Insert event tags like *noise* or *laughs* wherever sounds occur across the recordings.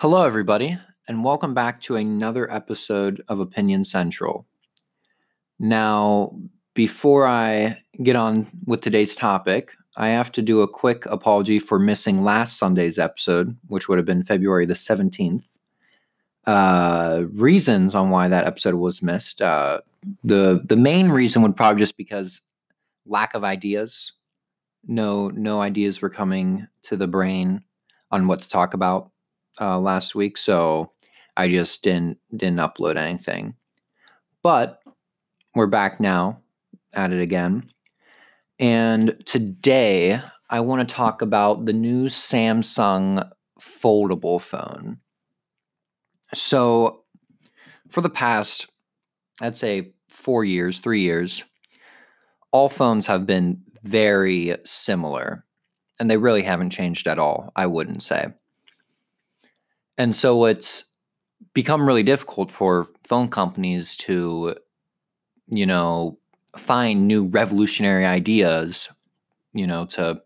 Hello, everybody, and welcome back to another episode of Opinion Central. Now, before I get on with today's topic, I have to do a quick apology for missing last Sunday's episode, which would have been February the 17th. Uh, reasons on why that episode was missed. Uh, the the main reason would probably just because lack of ideas. No no ideas were coming to the brain on what to talk about uh, last week, so I just didn't didn't upload anything. But we're back now at it again, and today I want to talk about the new Samsung foldable phone. So, for the past, I'd say four years, three years, all phones have been very similar, and they really haven't changed at all. I wouldn't say. And so it's become really difficult for phone companies to, you know, find new revolutionary ideas, you know, to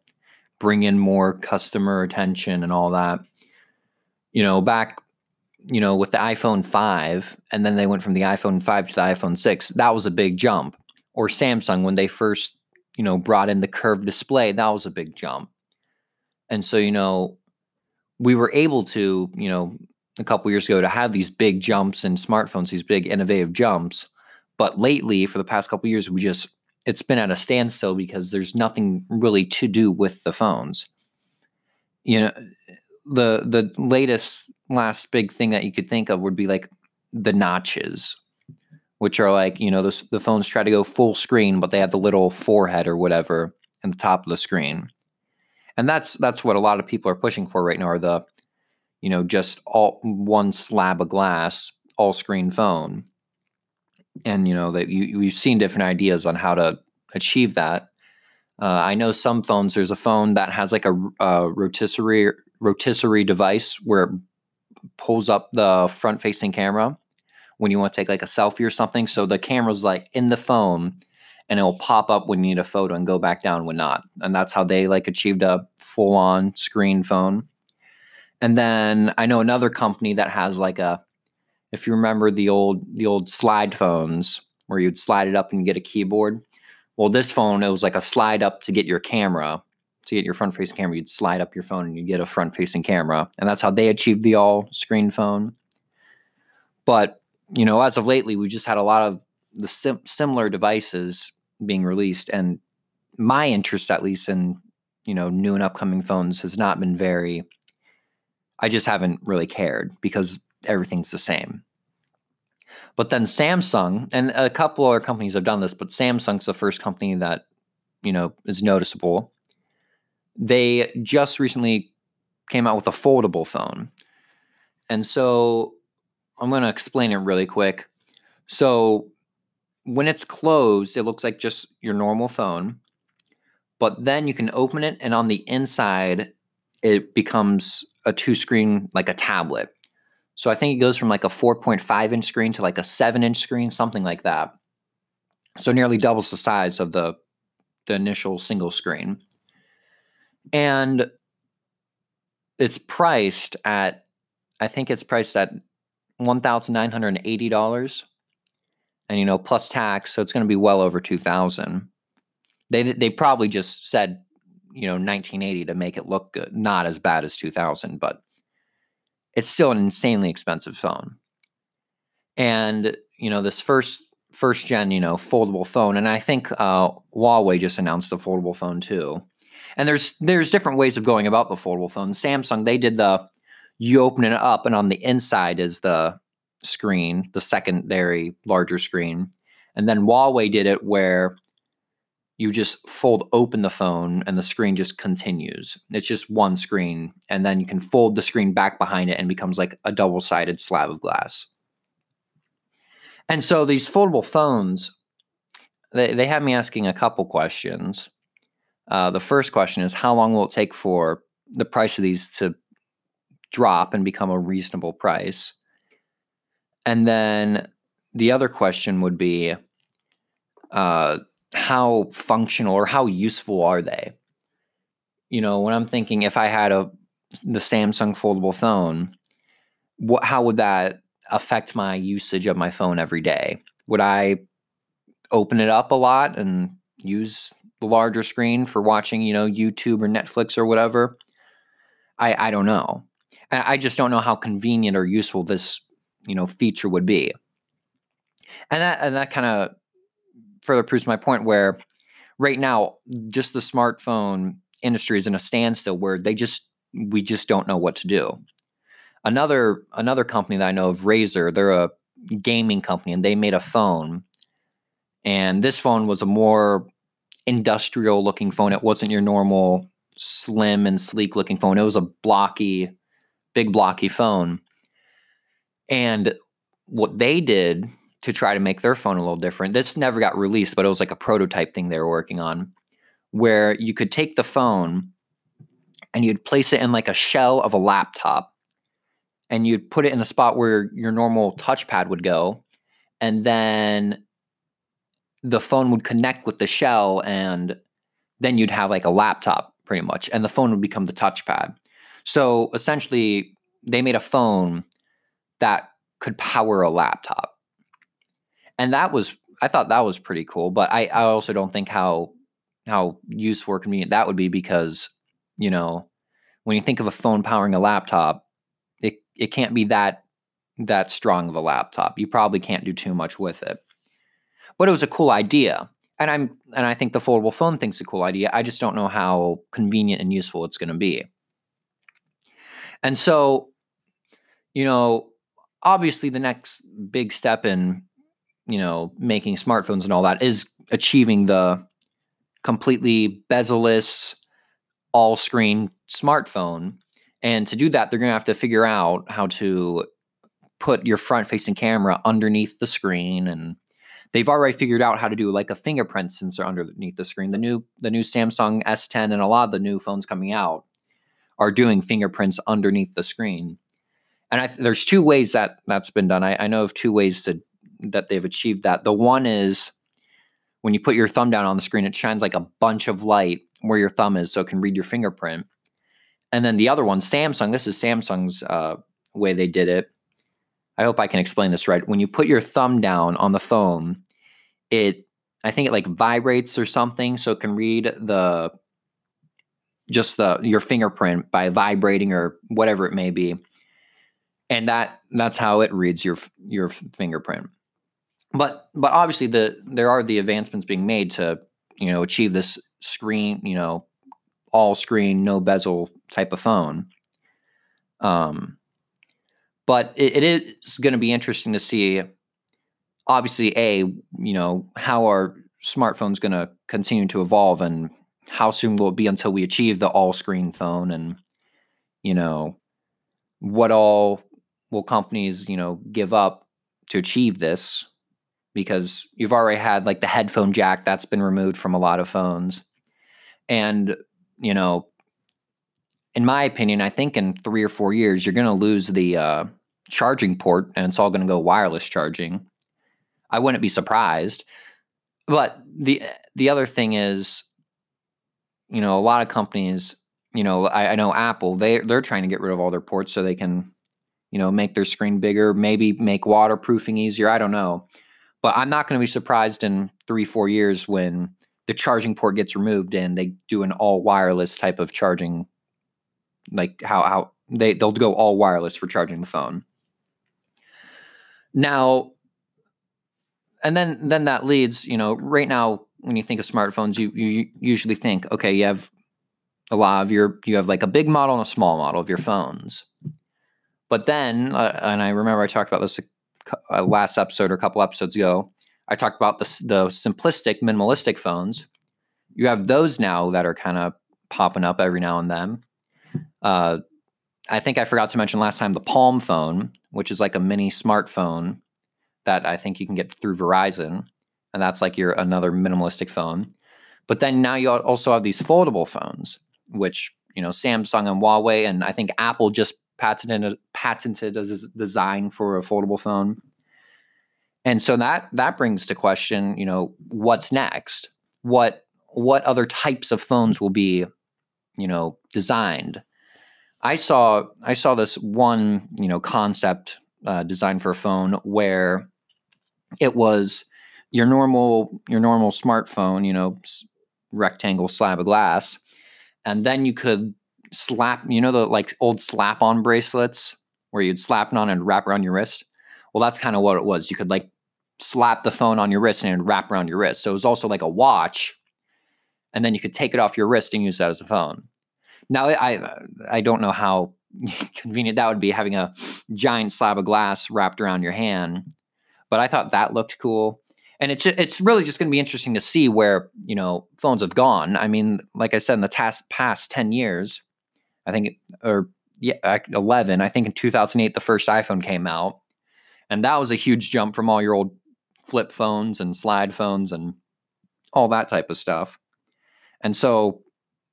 bring in more customer attention and all that. You know, back, you know, with the iPhone 5, and then they went from the iPhone 5 to the iPhone 6, that was a big jump. Or Samsung, when they first, you know, brought in the curved display, that was a big jump. And so, you know, we were able to, you know, a couple years ago to have these big jumps in smartphones, these big innovative jumps. But lately, for the past couple years, we just it's been at a standstill because there's nothing really to do with the phones. You know, the the latest last big thing that you could think of would be like the notches, which are like you know the the phones try to go full screen, but they have the little forehead or whatever in the top of the screen and that's that's what a lot of people are pushing for right now are the you know just all one slab of glass all screen phone. And you know that you we've seen different ideas on how to achieve that. Uh, i know some phones there's a phone that has like a, a rotisserie rotisserie device where it pulls up the front facing camera when you want to take like a selfie or something. So the camera's like in the phone and it will pop up when you need a photo and go back down when not. And that's how they like achieved a full on screen phone. And then I know another company that has like a if you remember the old the old slide phones where you'd slide it up and get a keyboard. Well, this phone it was like a slide up to get your camera, to get your front facing camera, you'd slide up your phone and you get a front facing camera. And that's how they achieved the all screen phone. But, you know, as of lately, we just had a lot of the sim- similar devices being released and my interest at least in you know new and upcoming phones has not been very i just haven't really cared because everything's the same. But then samsung and a couple other companies have done this but samsung's the first company that you know is noticeable. They just recently came out with a foldable phone. And so i'm going to explain it really quick. So when it's closed, it looks like just your normal phone. But then you can open it, and on the inside, it becomes a two screen, like a tablet. So I think it goes from like a 4.5 inch screen to like a 7 inch screen, something like that. So nearly doubles the size of the, the initial single screen. And it's priced at, I think it's priced at $1,980 and you know plus tax so it's going to be well over 2000 they they probably just said you know 1980 to make it look good not as bad as 2000 but it's still an insanely expensive phone. And you know this first first gen you know foldable phone and i think uh, huawei just announced the foldable phone too. And there's there's different ways of going about the foldable phone. Samsung they did the you open it up and on the inside is the screen, the secondary larger screen. And then Huawei did it where you just fold open the phone and the screen just continues. It's just one screen. And then you can fold the screen back behind it and becomes like a double sided slab of glass. And so these foldable phones, they, they have me asking a couple questions. Uh, the first question is how long will it take for the price of these to drop and become a reasonable price? And then the other question would be uh, how functional or how useful are they? You know, when I'm thinking if I had a the Samsung foldable phone, what how would that affect my usage of my phone every day? Would I open it up a lot and use the larger screen for watching, you know, YouTube or Netflix or whatever? I I don't know. I just don't know how convenient or useful this, you know, feature would be. And that and that kind of further proves my point where right now just the smartphone industry is in a standstill where they just we just don't know what to do. Another another company that I know of, Razer, they're a gaming company and they made a phone. And this phone was a more industrial looking phone. It wasn't your normal slim and sleek looking phone. It was a blocky, big blocky phone. And what they did to try to make their phone a little different, this never got released, but it was like a prototype thing they were working on, where you could take the phone and you'd place it in like a shell of a laptop and you'd put it in a spot where your normal touchpad would go. And then the phone would connect with the shell and then you'd have like a laptop pretty much and the phone would become the touchpad so essentially they made a phone that could power a laptop. And that was i thought that was pretty cool but i, I also don't think how how useful or convenient that would be because you know when you think of a phone powering a laptop it it can't be that that strong of a laptop. You probably can't do too much with it. But it was a cool idea. And i'm and i think the foldable phone thing's a cool idea. I just don't know how convenient and useful it's going to be. And so you know obviously the next big step in you know making smartphones and all that is achieving the completely bezel-less all screen smartphone and to do that they're going to have to figure out how to put your front facing camera underneath the screen and they've already figured out how to do like a fingerprint sensor underneath the screen. The new the new Samsung S10 and a lot of the new phones coming out are doing fingerprints underneath the screen. And I, there's two ways that that's been done. I, I know of two ways to that they've achieved that. The one is when you put your thumb down on the screen, it shines like a bunch of light where your thumb is, so it can read your fingerprint. And then the other one, Samsung. This is Samsung's uh, way they did it. I hope I can explain this right. When you put your thumb down on the phone, it I think it like vibrates or something, so it can read the just the your fingerprint by vibrating or whatever it may be, and that that's how it reads your your fingerprint. But but obviously the there are the advancements being made to you know achieve this screen you know all screen no bezel type of phone. Um, but it, it is going to be interesting to see obviously a you know how are smartphones going to continue to evolve and how soon will it be until we achieve the all screen phone and you know what all will companies you know give up to achieve this because you've already had like the headphone jack that's been removed from a lot of phones and you know in my opinion i think in three or four years you're going to lose the uh, charging port and it's all going to go wireless charging I wouldn't be surprised. But the the other thing is, you know, a lot of companies, you know, I, I know Apple, they they're trying to get rid of all their ports so they can, you know, make their screen bigger, maybe make waterproofing easier. I don't know. But I'm not going to be surprised in three, four years when the charging port gets removed and they do an all wireless type of charging, like how how they they'll go all wireless for charging the phone. Now, and then then that leads, you know, right now when you think of smartphones, you you usually think, okay, you have a lot of your you have like a big model and a small model of your phones. But then, uh, and I remember I talked about this a last episode or a couple episodes ago. I talked about the the simplistic, minimalistic phones. You have those now that are kind of popping up every now and then. Uh, I think I forgot to mention last time the Palm phone, which is like a mini smartphone that I think you can get through Verizon, and that's like your another minimalistic phone. But then now you also have these foldable phones, which you know Samsung and Huawei, and I think Apple just patented patented as a design for a foldable phone. And so that that brings to question, you know, what's next? What what other types of phones will be, you know, designed? I saw I saw this one you know concept uh, designed for a phone where it was your normal your normal smartphone, you know, rectangle slab of glass, and then you could slap, you know, the like old slap on bracelets where you'd slap it on and wrap around your wrist. Well, that's kind of what it was. You could like slap the phone on your wrist and wrap around your wrist. So it was also like a watch, and then you could take it off your wrist and use that as a phone. Now, I I don't know how *laughs* convenient that would be having a giant slab of glass wrapped around your hand, but I thought that looked cool. And it's it's really just going to be interesting to see where you know phones have gone. I mean, like I said, in the tas- past ten years, I think, or yeah, eleven. I think in two thousand eight, the first iPhone came out, and that was a huge jump from all your old flip phones and slide phones and all that type of stuff. And so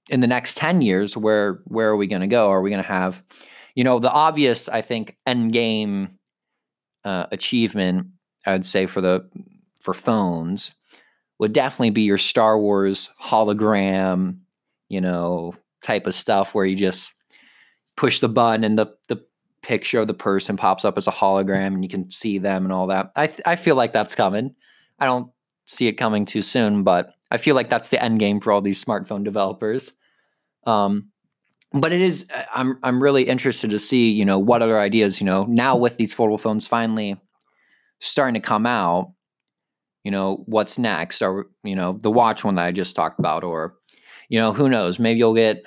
in the next 10 years where where are we going to go are we going to have you know the obvious i think end game uh, achievement i'd say for the for phones would definitely be your star wars hologram you know type of stuff where you just push the button and the the picture of the person pops up as a hologram and you can see them and all that i th- i feel like that's coming i don't see it coming too soon but I feel like that's the end game for all these smartphone developers. Um, but it is uh, I'm I'm really interested to see you know what other ideas you know now with these foldable phones finally starting to come out. You know what's next, or you know the watch one that I just talked about, or you know who knows maybe you'll get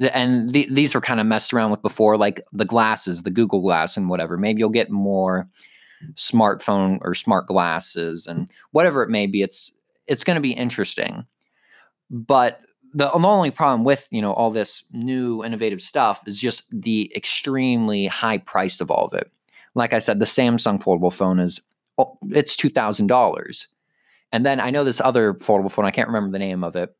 and the, these were kind of messed around with before, like the glasses, the Google Glass, and whatever. Maybe you'll get more smartphone or smart glasses and whatever it may be. It's it's going to be interesting. But the, the only problem with you know all this new innovative stuff is just the extremely high price of all of it. Like I said, the Samsung foldable phone is oh, it's two thousand dollars, and then I know this other foldable phone. I can't remember the name of it,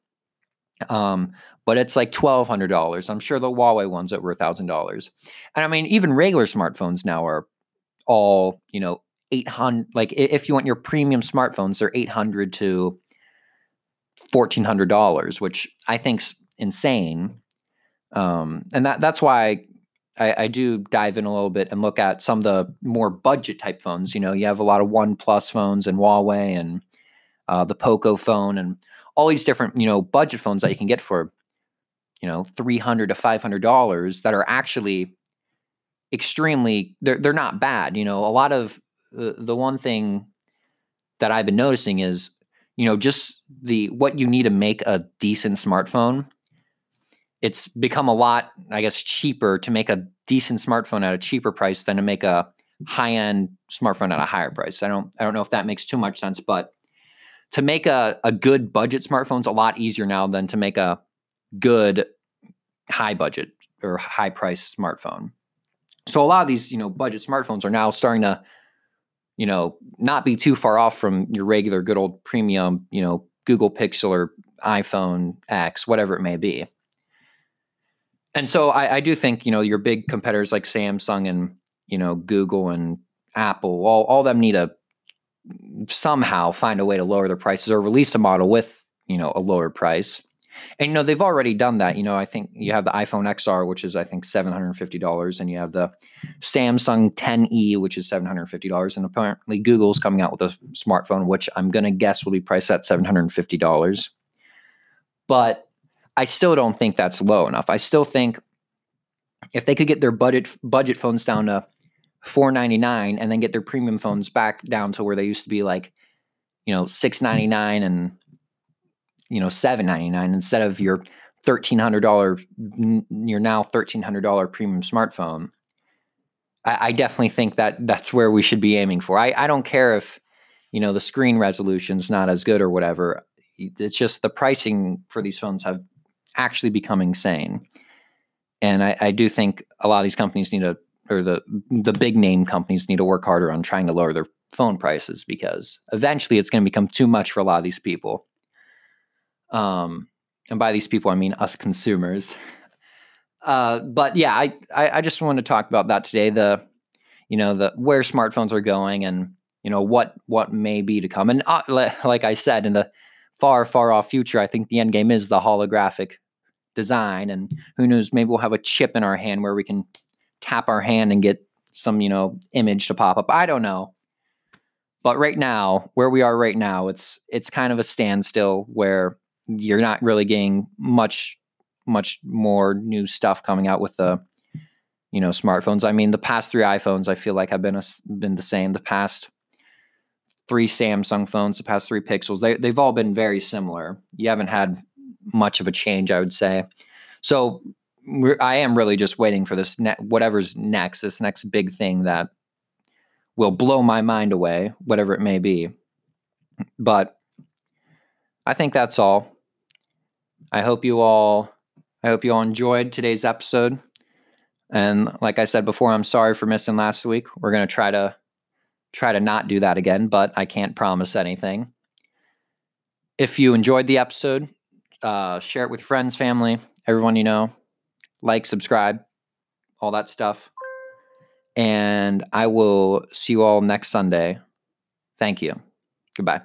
um, but it's like twelve hundred dollars. I'm sure the Huawei one's over a thousand dollars, and I mean even regular smartphones now are all you know 800 like if you want your premium smartphones they're 800 to $1400 which i think's insane. Um, and that that's why I, I, do dive in a little bit and look at some of the more budget type phones. You know you have a lot of OnePlus phones and huawei and uh, the Pocophone and all these different you know budget phones that you can get for you know 300 to 500 dollars that are actually extremely they're, they're not bad you know a lot of the, the one thing that I've been noticing is, you know, just the what you need to make a decent smartphone. It's become a lot, I guess, cheaper to make a decent smartphone at a cheaper price than to make a high-end smartphone at a higher price. I don't I don't know if that makes too much sense, but to make a, a good budget smartphone is a lot easier now than to make a good high budget or high price smartphone. So a lot of these, you know, budget smartphones are now starting to you know, not be too far off from your regular good old premium, you know, Google Pixel or iPhone X, whatever it may be. And so I, I do think, you know, your big competitors like Samsung and, you know, Google and Apple, all, all them need to somehow find a way to lower their prices or release a model with, you know, a lower price. And you know they've already done that. You know, I think you have the iPhone XR, which is I think seven hundred fifty dollars, and you have the Samsung 10e, which is seven hundred fifty dollars, and apparently Google's coming out with a smartphone, which I'm gonna guess will be priced at seven hundred fifty dollars. But I still don't think that's low enough. I still think if they could get their budget budget phones down to 499 and then get their premium mm. phones back down to where they used to be like you know mm. 699 and you know seven ninety nine instead of your thirteen hundred dollar your now thirteen hundred dollar premium smartphone. I, I, definitely think that that's where we should be aiming for. I, I don't care if you know the screen resolution is not as good or whatever. It's just the pricing for these phones have actually become insane, and I, I do think a lot of these companies need to, or the the big name companies need to work harder on trying to lower their phone prices because eventually it's going to become too much for a lot of these people. Um, and by these people, I mean us consumers. *laughs* Uh, but yeah, I, I, I just want to talk about that today. The you know the where smartphones are going and you know what what may be to come. And uh, like I said, in the far far off future, I think the end game is the holographic design and who knows maybe we'll have a chip in our hand where we can tap our hand and get some you know image to pop up. I don't know. But right now where we are right now it's it's kind of a standstill where you're not really getting much much more new stuff coming out with the you know smartphones. I mean the past three iphones i feel like have been a, been the same. The past three samsung phones the past three pixels they, they've all been very similar. You haven't had much of a change i would say. So I am really just waiting for this ne- whatever's next, this next big thing that will blow my mind away, whatever it may be. But I think that's all. I hope you all I hope you all enjoyed today's episode. And like I said before, I'm sorry for missing last week. We're going to try to try to not do that again, but I can't promise anything. If you enjoyed the episode, uh, share it with friends, family, everyone you know. Like, subscribe, all that stuff. And I will see you all next Sunday. Thank you. Goodbye.